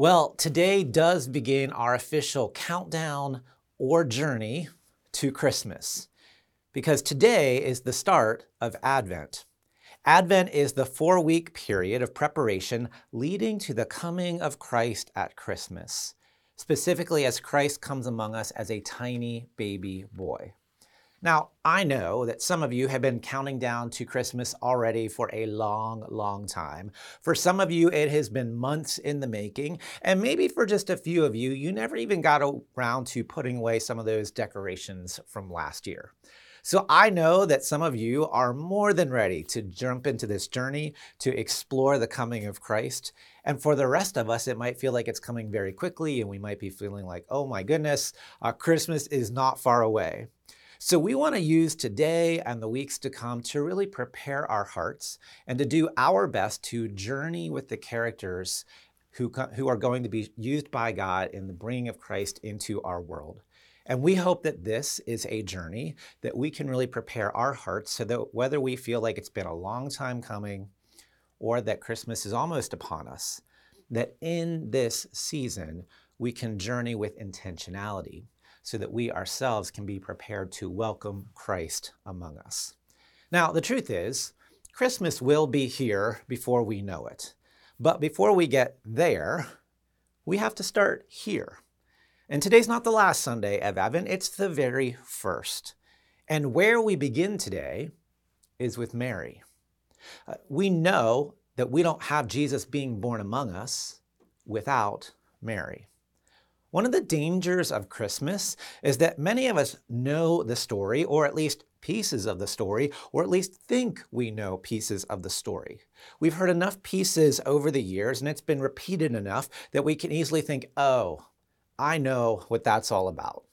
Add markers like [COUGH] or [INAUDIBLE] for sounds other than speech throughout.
Well, today does begin our official countdown or journey to Christmas because today is the start of Advent. Advent is the four week period of preparation leading to the coming of Christ at Christmas, specifically as Christ comes among us as a tiny baby boy. Now, I know that some of you have been counting down to Christmas already for a long, long time. For some of you, it has been months in the making. And maybe for just a few of you, you never even got around to putting away some of those decorations from last year. So I know that some of you are more than ready to jump into this journey to explore the coming of Christ. And for the rest of us, it might feel like it's coming very quickly, and we might be feeling like, oh my goodness, uh, Christmas is not far away. So, we want to use today and the weeks to come to really prepare our hearts and to do our best to journey with the characters who, who are going to be used by God in the bringing of Christ into our world. And we hope that this is a journey that we can really prepare our hearts so that whether we feel like it's been a long time coming or that Christmas is almost upon us, that in this season we can journey with intentionality so that we ourselves can be prepared to welcome Christ among us. Now, the truth is, Christmas will be here before we know it. But before we get there, we have to start here. And today's not the last Sunday of Advent, it's the very first. And where we begin today is with Mary. Uh, we know that we don't have Jesus being born among us without Mary. One of the dangers of Christmas is that many of us know the story, or at least pieces of the story, or at least think we know pieces of the story. We've heard enough pieces over the years, and it's been repeated enough that we can easily think, oh, I know what that's all about.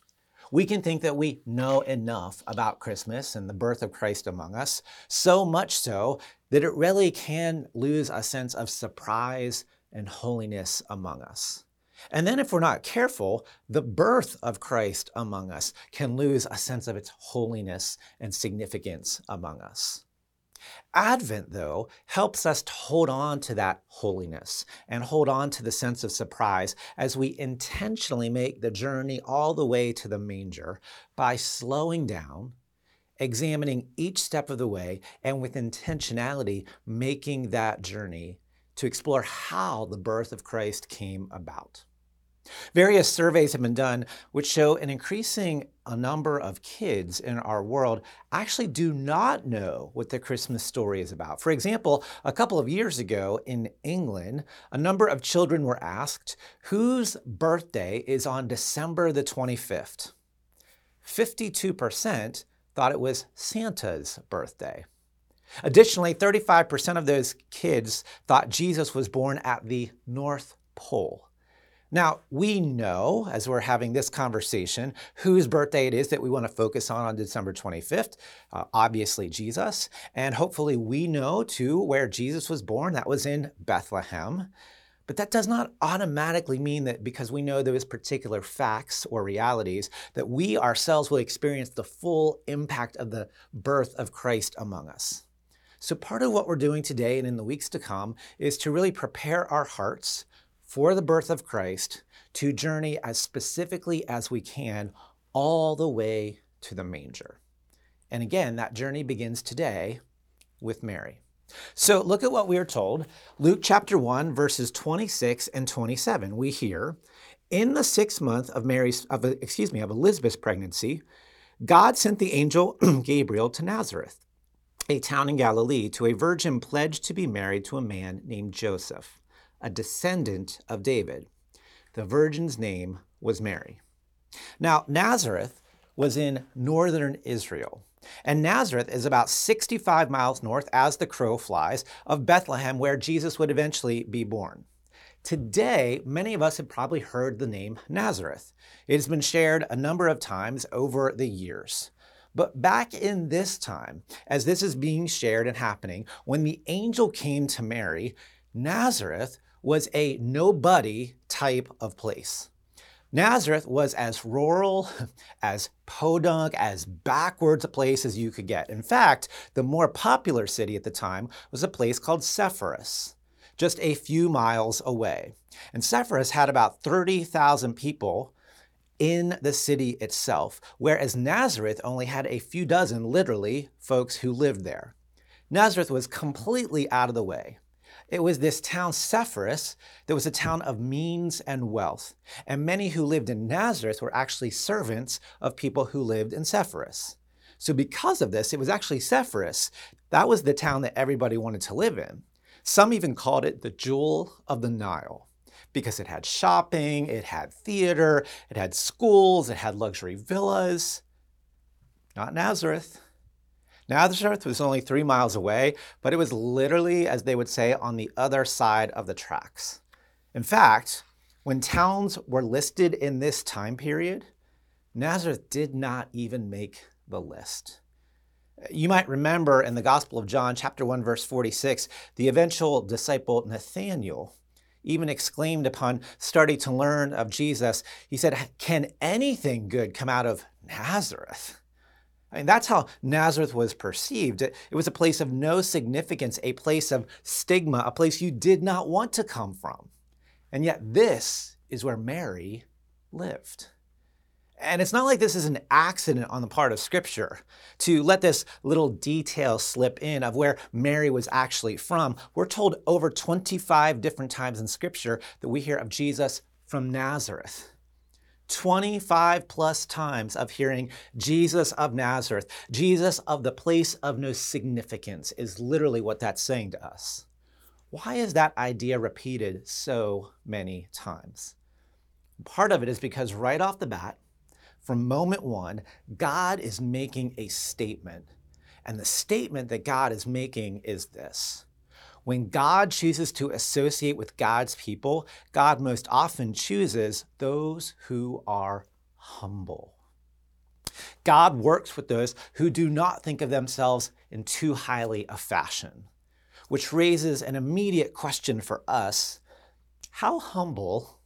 We can think that we know enough about Christmas and the birth of Christ among us, so much so that it really can lose a sense of surprise and holiness among us. And then, if we're not careful, the birth of Christ among us can lose a sense of its holiness and significance among us. Advent, though, helps us to hold on to that holiness and hold on to the sense of surprise as we intentionally make the journey all the way to the manger by slowing down, examining each step of the way, and with intentionality making that journey to explore how the birth of Christ came about. Various surveys have been done which show an increasing a number of kids in our world actually do not know what the Christmas story is about. For example, a couple of years ago in England, a number of children were asked whose birthday is on December the 25th. 52% thought it was Santa's birthday. Additionally, 35% of those kids thought Jesus was born at the North Pole. Now, we know as we're having this conversation whose birthday it is that we want to focus on on December 25th. Uh, obviously, Jesus. And hopefully, we know too where Jesus was born. That was in Bethlehem. But that does not automatically mean that because we know those particular facts or realities, that we ourselves will experience the full impact of the birth of Christ among us. So, part of what we're doing today and in the weeks to come is to really prepare our hearts for the birth of Christ to journey as specifically as we can all the way to the manger. And again, that journey begins today with Mary. So look at what we are told. Luke chapter 1, verses 26 and 27. We hear, in the sixth month of Mary's, of, excuse me, of Elizabeth's pregnancy, God sent the angel [CLEARS THROAT] Gabriel to Nazareth a town in Galilee, to a virgin pledged to be married to a man named Joseph, a descendant of David. The virgin's name was Mary. Now, Nazareth was in northern Israel. And Nazareth is about 65 miles north, as the crow flies, of Bethlehem, where Jesus would eventually be born. Today, many of us have probably heard the name Nazareth. It has been shared a number of times over the years. But back in this time, as this is being shared and happening, when the angel came to Mary, Nazareth was a nobody type of place. Nazareth was as rural, [LAUGHS] as podunk, as backwards a place as you could get. In fact, the more popular city at the time was a place called Sepphoris. just a few miles away. And Sepphoris had about 30,000 people in the city itself, whereas Nazareth only had a few dozen, literally, folks who lived there. Nazareth was completely out of the way. It was this town, Sepphoris, that was a town of means and wealth. And many who lived in Nazareth were actually servants of people who lived in Sepphoris. So, because of this, it was actually Sepphoris. That was the town that everybody wanted to live in. Some even called it the jewel of the Nile because it had shopping, it had theater, it had schools, it had luxury villas. Not Nazareth. Nazareth was only three miles away, but it was literally, as they would say, on the other side of the tracks. In fact, when towns were listed in this time period, Nazareth did not even make the list. You might remember in the Gospel of John, chapter 1, verse 46, the eventual disciple Nathanael even exclaimed upon starting to learn of Jesus, he said, Can anything good come out of Nazareth? I mean, that's how Nazareth was perceived. It, was a place of no significance, a place of stigma, a place you did not want to come from. And yet, this is where Mary lived. And it's not like this is an accident on the part of Scripture to let this little detail slip in of where Mary was actually from. We're told over 25 different times in Scripture that we hear of Jesus from Nazareth. 25 plus times of hearing Jesus of Nazareth, Jesus of the place of no significance, is literally what that's saying to us. Why is that idea repeated so many times? Part of it is because right off the bat, from moment one, God is making a statement. And the statement that God is making is this when God chooses to associate with God's people, God most often chooses those who are humble. God works with those who do not think of themselves in too highly a fashion, which raises an immediate question for us how humble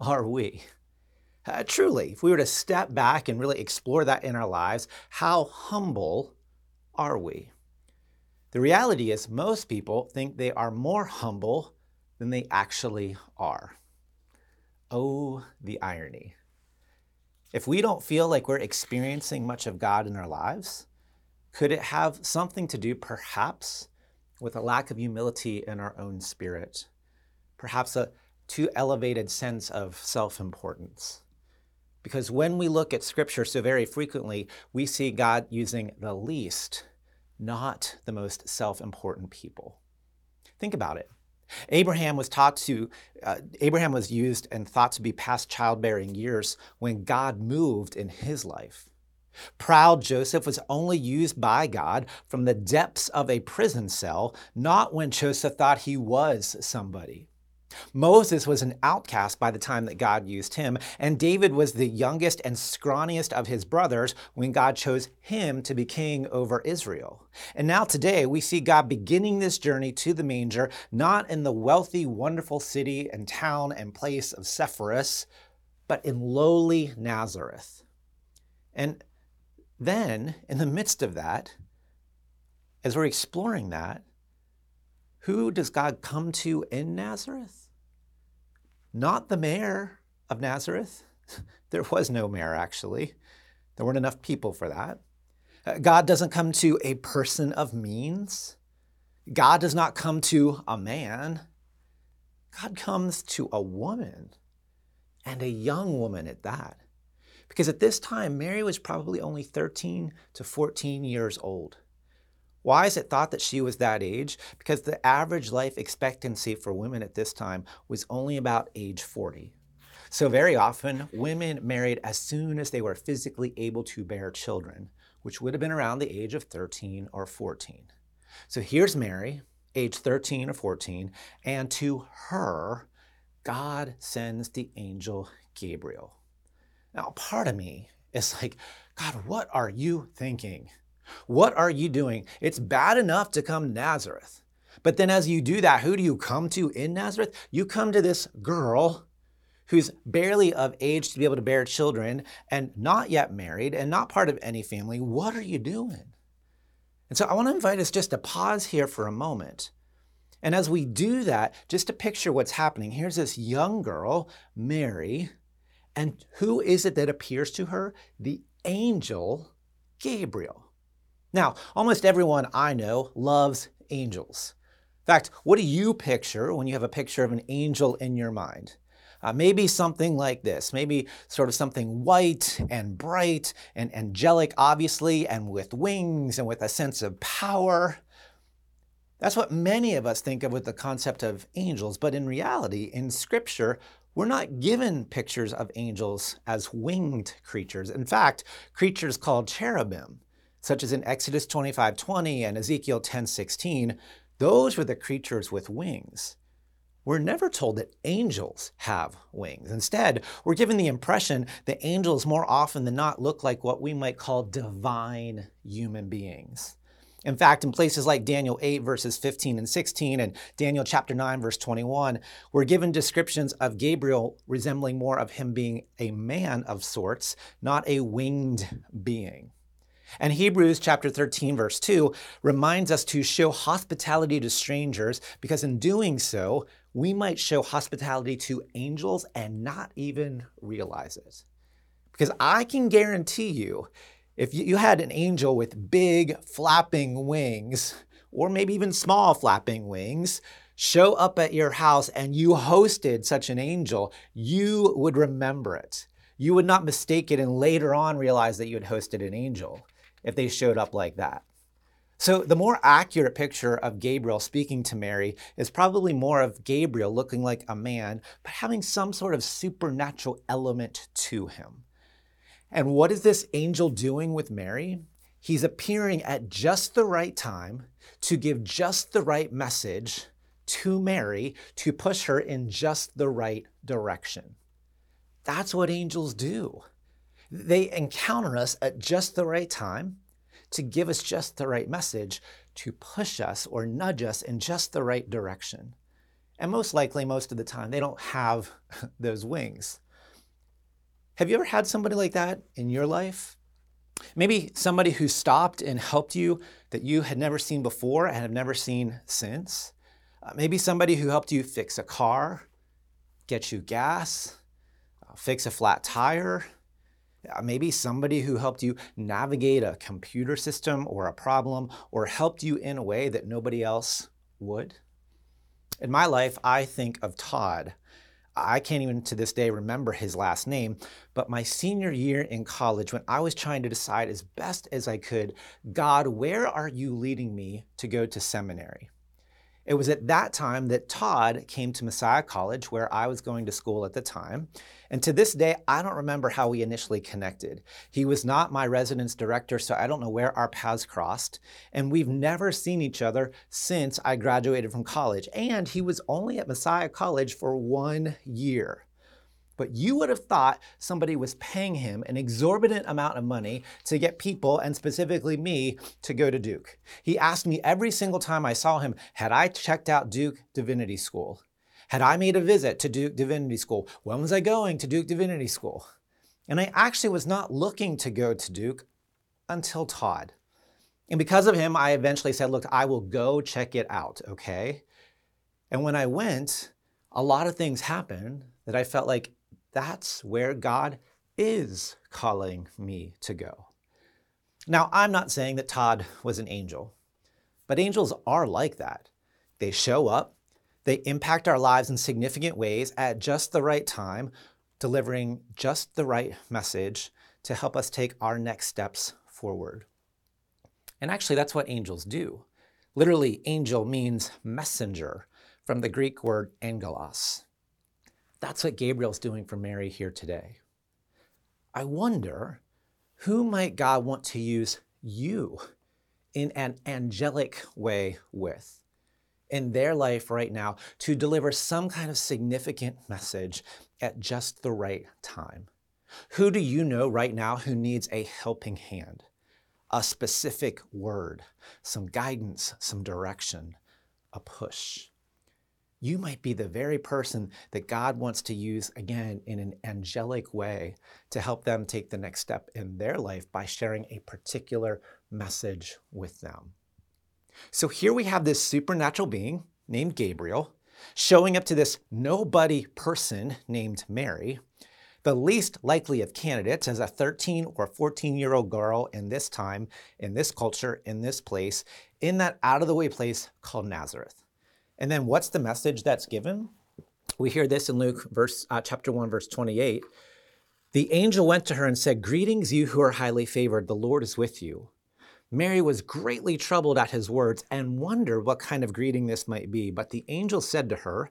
are we? Uh, truly, if we were to step back and really explore that in our lives, how humble are we? The reality is, most people think they are more humble than they actually are. Oh, the irony. If we don't feel like we're experiencing much of God in our lives, could it have something to do, perhaps, with a lack of humility in our own spirit? Perhaps a too elevated sense of self importance? Because when we look at Scripture so very frequently, we see God using the least not the most self important people. Think about it. Abraham was taught to, uh, Abraham was used and thought to be past childbearing years when God moved in his life. Proud Joseph was only used by God from the depths of a prison cell, not when Joseph thought he was somebody. Moses was an outcast by the time that God used him, and David was the youngest and scrawniest of his brothers when God chose him to be king over Israel. And now today we see God beginning this journey to the manger, not in the wealthy, wonderful city and town and place of Sepphoris, but in lowly Nazareth. And then, in the midst of that, as we're exploring that, who does God come to in Nazareth? Not the mayor of Nazareth. [LAUGHS] there was no mayor, actually. There weren't enough people for that. Uh, God doesn't come to a person of means. God does not come to a man. God comes to a woman, and a young woman at that. Because at this time, Mary was probably only 13 to 14 years old. Why is it thought that she was that age? Because the average life expectancy for women at this time was only about age 40. So, very often, women married as soon as they were physically able to bear children, which would have been around the age of 13 or 14. So, here's Mary, age 13 or 14, and to her, God sends the angel Gabriel. Now, part of me is like, God, what are you thinking? What are you doing? It's bad enough to come to Nazareth. But then as you do that, who do you come to in Nazareth? You come to this girl who's barely of age to be able to bear children and not yet married and not part of any family. What are you doing? And so I want to invite us just to pause here for a moment And as we do that, just to picture what's happening, here's this young girl, Mary, and who is it that appears to her? The angel Gabriel. Now, almost everyone I know loves angels. In fact, what do you picture when you have a picture of an angel in your mind? Uh, maybe something like this, maybe sort of something white and bright and angelic, obviously, and with wings and with a sense of power. That's what many of us think of with the concept of angels, but in reality, in Scripture, we're not given pictures of angels as winged creatures. In fact, creatures called cherubim, such as in Exodus 25:20 and Ezekiel 10:16, those were the creatures with wings. We're never told that angels have wings. Instead, we're given the impression that angels more often than not look like what we might call divine human beings. In fact, in places like Daniel 8, verses 15 and 16, and Daniel chapter 9, verse 21, we're given descriptions of Gabriel resembling more of him being a man of sorts, not a winged being. And Hebrews chapter 13, verse 2 reminds us to show hospitality to strangers because in doing so, we might show hospitality to angels and not even realize it. Because I can guarantee you, if you had an angel with big flapping wings, or maybe even small flapping wings, show up at your house and you hosted such an angel, you would remember it. You would not mistake it and later on realize that you had hosted an angel if they showed up like that. So, the more accurate picture of Gabriel speaking to Mary is probably more of Gabriel looking like a man, but having some sort of supernatural element to him. And what is this angel doing with Mary? He's appearing at just the right time to give just the right message to Mary to push her in just the right direction. That's what angels do. They encounter us at just the right time to give us just the right message, to push us or nudge us in just the right direction. And most likely, most of the time, they don't have [LAUGHS] those wings. Have you ever had somebody like that in your life? Maybe somebody who stopped and helped you that you had never seen before and have never seen since. Uh, maybe somebody who helped you fix a car, get you gas, uh, fix a flat tire, Uh, maybe somebody who helped you navigate a computer system or a problem or helped you in a way that nobody else would. In my life, I think of Todd. I can't even to this day remember his last name, but my senior year in college, when I was trying to decide as best as I could, God, where are you leading me to go to seminary? It was at that time that Todd came to Messiah College, where I was going to school at the time. And to this day, I don't remember how we initially connected. He was not my residence director, so I don't know where our paths crossed. And we've never seen each other since I graduated from college. And he was only at Messiah College for one year. But you would have thought somebody was paying him an exorbitant amount of money to get people, and specifically me, to go to Duke. He asked me every single time I saw him, had I checked out Duke Divinity School? Had I made a visit to Duke Divinity School? When was I going to Duke Divinity School? And I actually was not looking to go to Duke until Todd. And because of him, I eventually said, Look, I will go check it out, okay? And when I went, a lot of things happened that I felt like that's where God is calling me to go. Now, I'm not saying that Todd was an angel, but angels are like that. They show up, they impact our lives in significant ways at just the right time, delivering just the right message to help us take our next steps forward. And actually, that's what angels do. Literally, angel means messenger from the Greek word angelos. That's what Gabriel's doing for Mary here today. I wonder who might God want to use you in an angelic way with in their life right now to deliver some kind of significant message at just the right time? Who do you know right now who needs a helping hand, a specific word, some guidance, some direction, a push? You might be the very person that God wants to use again in an angelic way to help them take the next step in their life by sharing a particular message with them. So here we have this supernatural being named Gabriel showing up to this nobody person named Mary, the least likely of candidates as a 13 or 14 year old girl in this time, in this culture, in this place, in that out of the way place called Nazareth. And then what's the message that's given? We hear this in Luke verse uh, chapter 1 verse 28. The angel went to her and said, "Greetings you who are highly favored, the Lord is with you." Mary was greatly troubled at his words and wondered what kind of greeting this might be. But the angel said to her,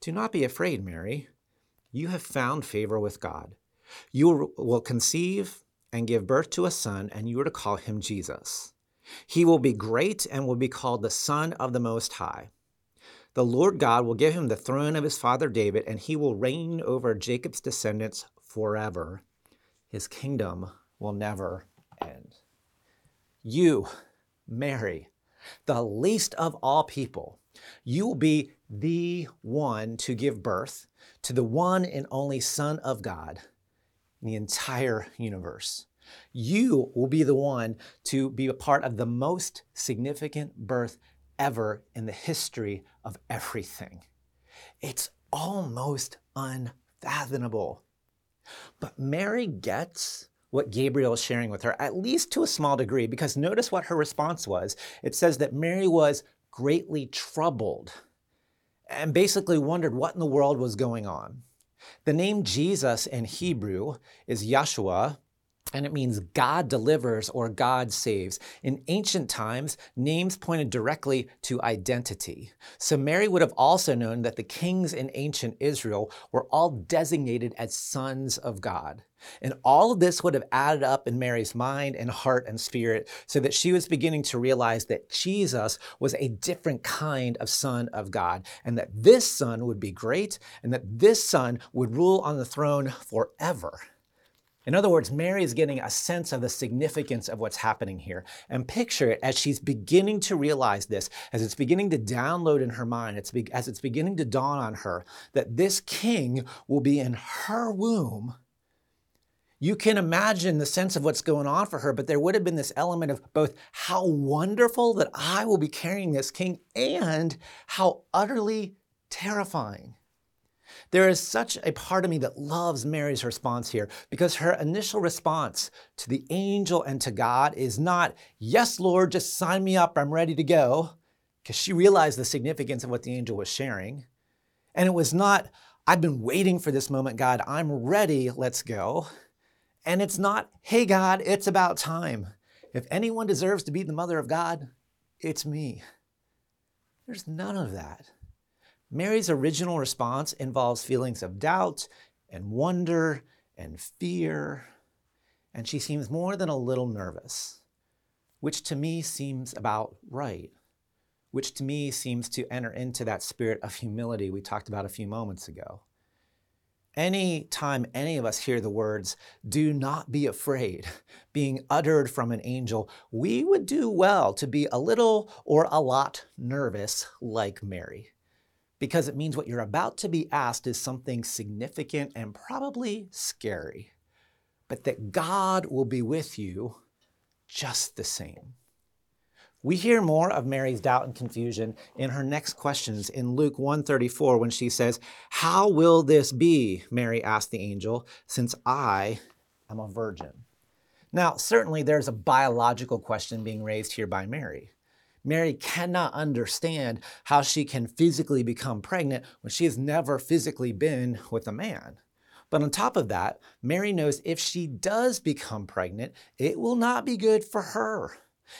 Do not be afraid, Mary. You have found favor with God. You will conceive and give birth to a son, and you are to call him Jesus. He will be great and will be called the Son of the Most High. The Lord God will give him the throne of his father David, and he will reign over Jacob's descendants forever. His kingdom will never end. You, Mary, the least of all people, you will be the one to give birth to the one and only Son of God in the entire universe. You will be the one to be a part of the most significant birth ever in the history of everything. It's almost unfathomable. But Mary gets what Gabriel is sharing with her, at least to a small degree, because notice what her response was. It says that Mary was greatly troubled and basically wondered what in the world was going on. The name Jesus in Hebrew is Yeshua, and it means God delivers or God saves. In ancient times, names pointed directly to identity. So Mary would have also known that the kings in ancient Israel were all designated as sons of God. And all of this would have added up in Mary's mind and heart and spirit so that she was beginning to realize that Jesus was a different kind of son of God and that this son would be great and that this son would rule on the throne forever. In other words, Mary is getting a sense of the significance of what's happening here. And picture it as she's beginning to realize this, as it's beginning to download in her mind, it's be- as it's beginning to dawn on her that this king will be in her womb. You can imagine the sense of what's going on for her, but there would have been this element of both how wonderful that I will be carrying this king and how utterly terrifying. There is such a part of me that loves Mary's response here because her initial response to the angel and to God is not, Yes, Lord, just sign me up, I'm ready to go, because she realized the significance of what the angel was sharing. And it was not, I've been waiting for this moment, God, I'm ready, let's go. And it's not, Hey, God, it's about time. If anyone deserves to be the mother of God, it's me. There's none of that. Mary's original response involves feelings of doubt and wonder and fear, and she seems more than a little nervous, which to me seems about right, which to me seems to enter into that spirit of humility we talked about a few moments ago. Any time any of us hear the words, do not be afraid, [LAUGHS] being uttered from an angel, we would do well to be a little or a lot nervous like Mary because it means what you're about to be asked is something significant and probably scary, but that God will be with you just the same. We hear more of Mary's doubt and confusion in her next questions in Luke 134 when she says, "How will this be?" Mary asked the angel, "since I am a virgin." Now, certainly there's a biological question being raised here by Mary. Mary cannot understand how she can physically become pregnant when she has never physically been with a man. But on top of that, Mary knows if she does become pregnant, it will not be good for her.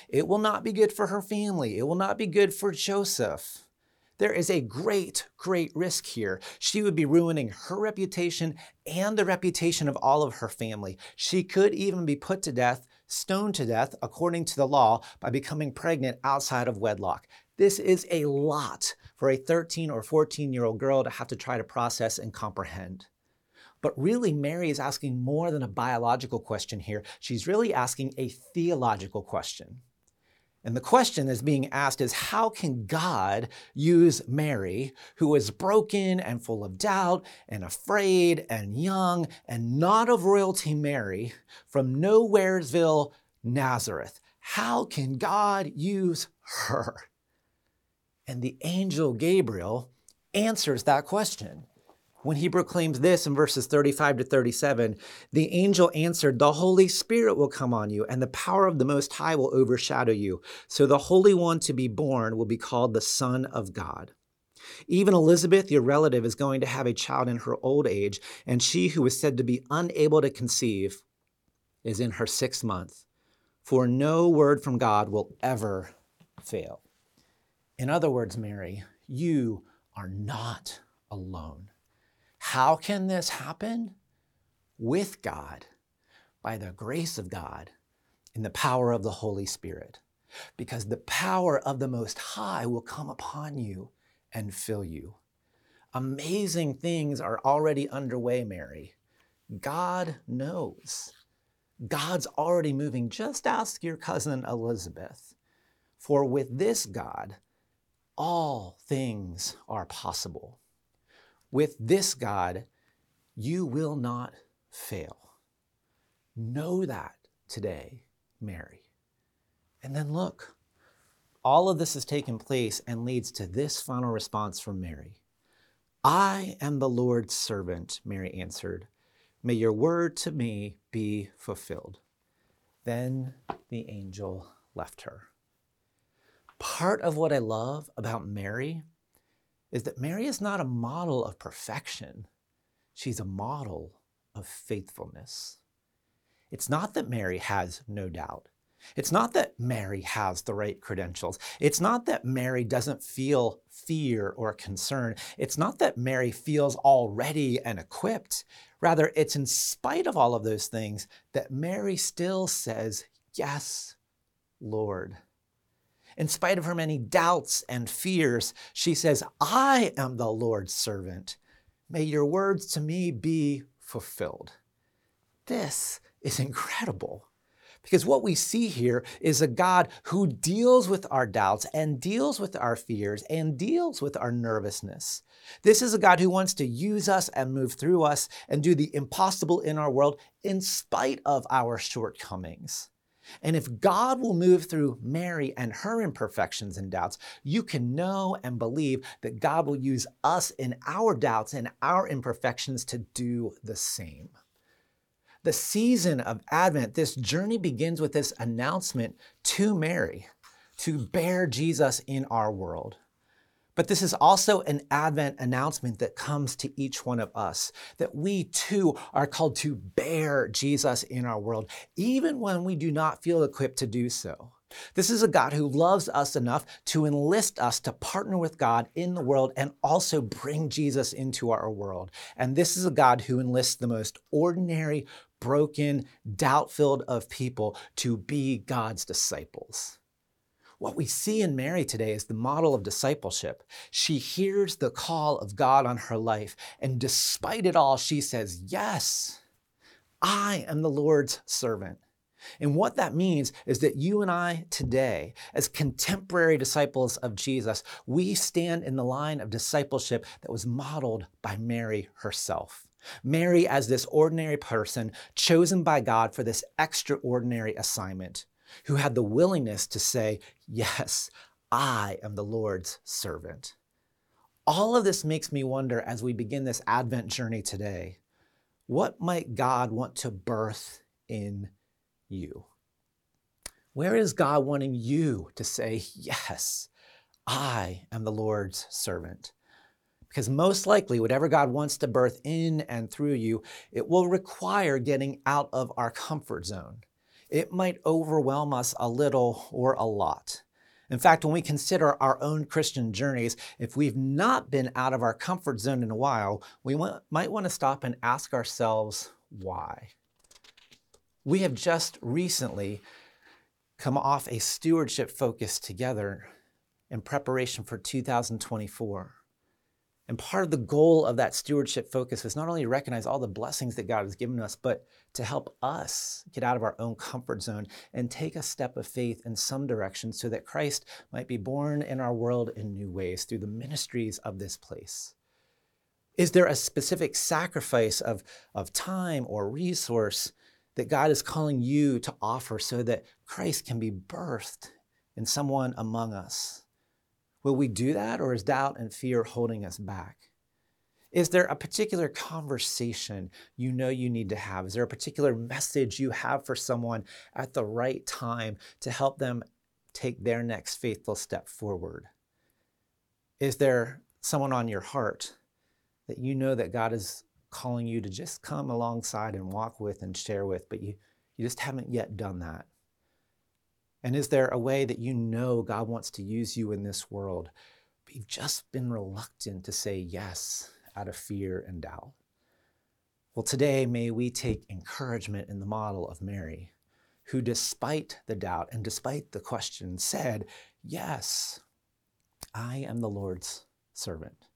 It will not be good for her family. It will not be good for Joseph. There is a great, great risk here. She would be ruining her reputation and the reputation of all of her family. She could even be put to death stoned to death according to the law by becoming pregnant outside of wedlock. This is a lot for a 13 or 14 year old girl to have to try to process and comprehend. But really, Mary is asking more than a biological question here. She's really asking a theological question. And the question that's being asked is how can God use Mary, who is broken and full of doubt and afraid and young and not of royalty Mary, from Nowheresville, Nazareth? How can God use her? And the angel Gabriel answers that question. When he proclaims this in verses 35 to 37, the angel answered, The Holy Spirit will come on you, and the power of the Most High will overshadow you. So the Holy One to be born will be called the Son of God. Even Elizabeth, your relative, is going to have a child in her old age, and she who was said to be unable to conceive is in her sixth month. For no word from God will ever fail. In other words, Mary, you are not alone. How can this happen? With God, by the grace of God, in the power of the Holy Spirit. Because the power of the Most High will come upon you and fill you. Amazing things are already underway, Mary. God knows. God's already moving. Just ask your cousin Elizabeth. For with this God, all things are possible. With this God, you will not fail. Know that today, Mary. And then look, all of this has taken place and leads to this final response from Mary I am the Lord's servant, Mary answered. May your word to me be fulfilled. Then the angel left her. Part of what I love about Mary is that Mary is not a model of perfection, she's a model of faithfulness. It's not that Mary has no doubt. It's not that Mary has the right credentials. It's not that Mary doesn't feel fear or concern. It's not that Mary feels all ready and equipped. Rather, it's in spite of all of those things that Mary still says, Yes, Lord. In spite of her many doubts and fears, she says, I am the Lord's servant. May your words to me be fulfilled. This is incredible. Because what we see here is a God who deals with our doubts and deals with our fears and deals with our nervousness. This is a God who wants to use us and move through us and do the impossible in our world in spite of our shortcomings. And if God will move through Mary and her imperfections and doubts, you can know and believe that God will use us in our doubts and our imperfections to do the same. The season of Advent, this journey begins with this announcement to Mary to bear Jesus in our world. But this is also an Advent announcement that comes to each one of us that we too are called to bear Jesus in our world, even when we do not feel equipped to do so. This is a God who loves us enough to enlist us to partner with God in the world and also bring Jesus into our world. And this is a God who enlists the most ordinary, broken, doubt filled of people to be God's disciples. What we see in Mary today is the model of discipleship. She hears the call of God on her life, and despite it all, she says, Yes, I am the Lord's servant. And what that means is that you and I today, as contemporary disciples of Jesus, we stand in the line of discipleship that was modeled by Mary herself. Mary, as this ordinary person chosen by God for this extraordinary assignment, who had the willingness to say, Yes, I am the Lord's servant. All of this makes me wonder as we begin this Advent journey today what might God want to birth in you? Where is God wanting you to say, Yes, I am the Lord's servant? Because most likely, whatever God wants to birth in and through you, it will require getting out of our comfort zone. It might overwhelm us a little or a lot. In fact, when we consider our own Christian journeys, if we've not been out of our comfort zone in a while, we might want to stop and ask ourselves why. We have just recently come off a stewardship focus together in preparation for 2024. And part of the goal of that stewardship focus is not only to recognize all the blessings that God has given us, but to help us get out of our own comfort zone and take a step of faith in some direction so that Christ might be born in our world in new ways through the ministries of this place. Is there a specific sacrifice of, of time or resource that God is calling you to offer so that Christ can be birthed in someone among us? Will we do that, or is doubt and fear holding us back? Is there a particular conversation you know you need to have? Is there a particular message you have for someone at the right time to help them take their next faithful step forward? Is there someone on your heart that you know that God is calling you to just come alongside and walk with and share with, but you, you just haven't yet done that? And is there a way that you know God wants to use you in this world, but you've just been reluctant to say yes out of fear and doubt. Well, today, may we take encouragement in the model of Mary, who, despite the doubt and despite the question, said, Yes, I am the Lord's servant.